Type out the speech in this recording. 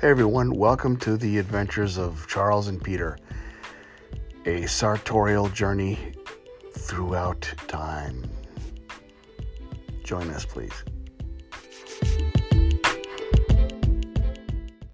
Hey everyone, welcome to the adventures of Charles and Peter, a sartorial journey throughout time. Join us, please.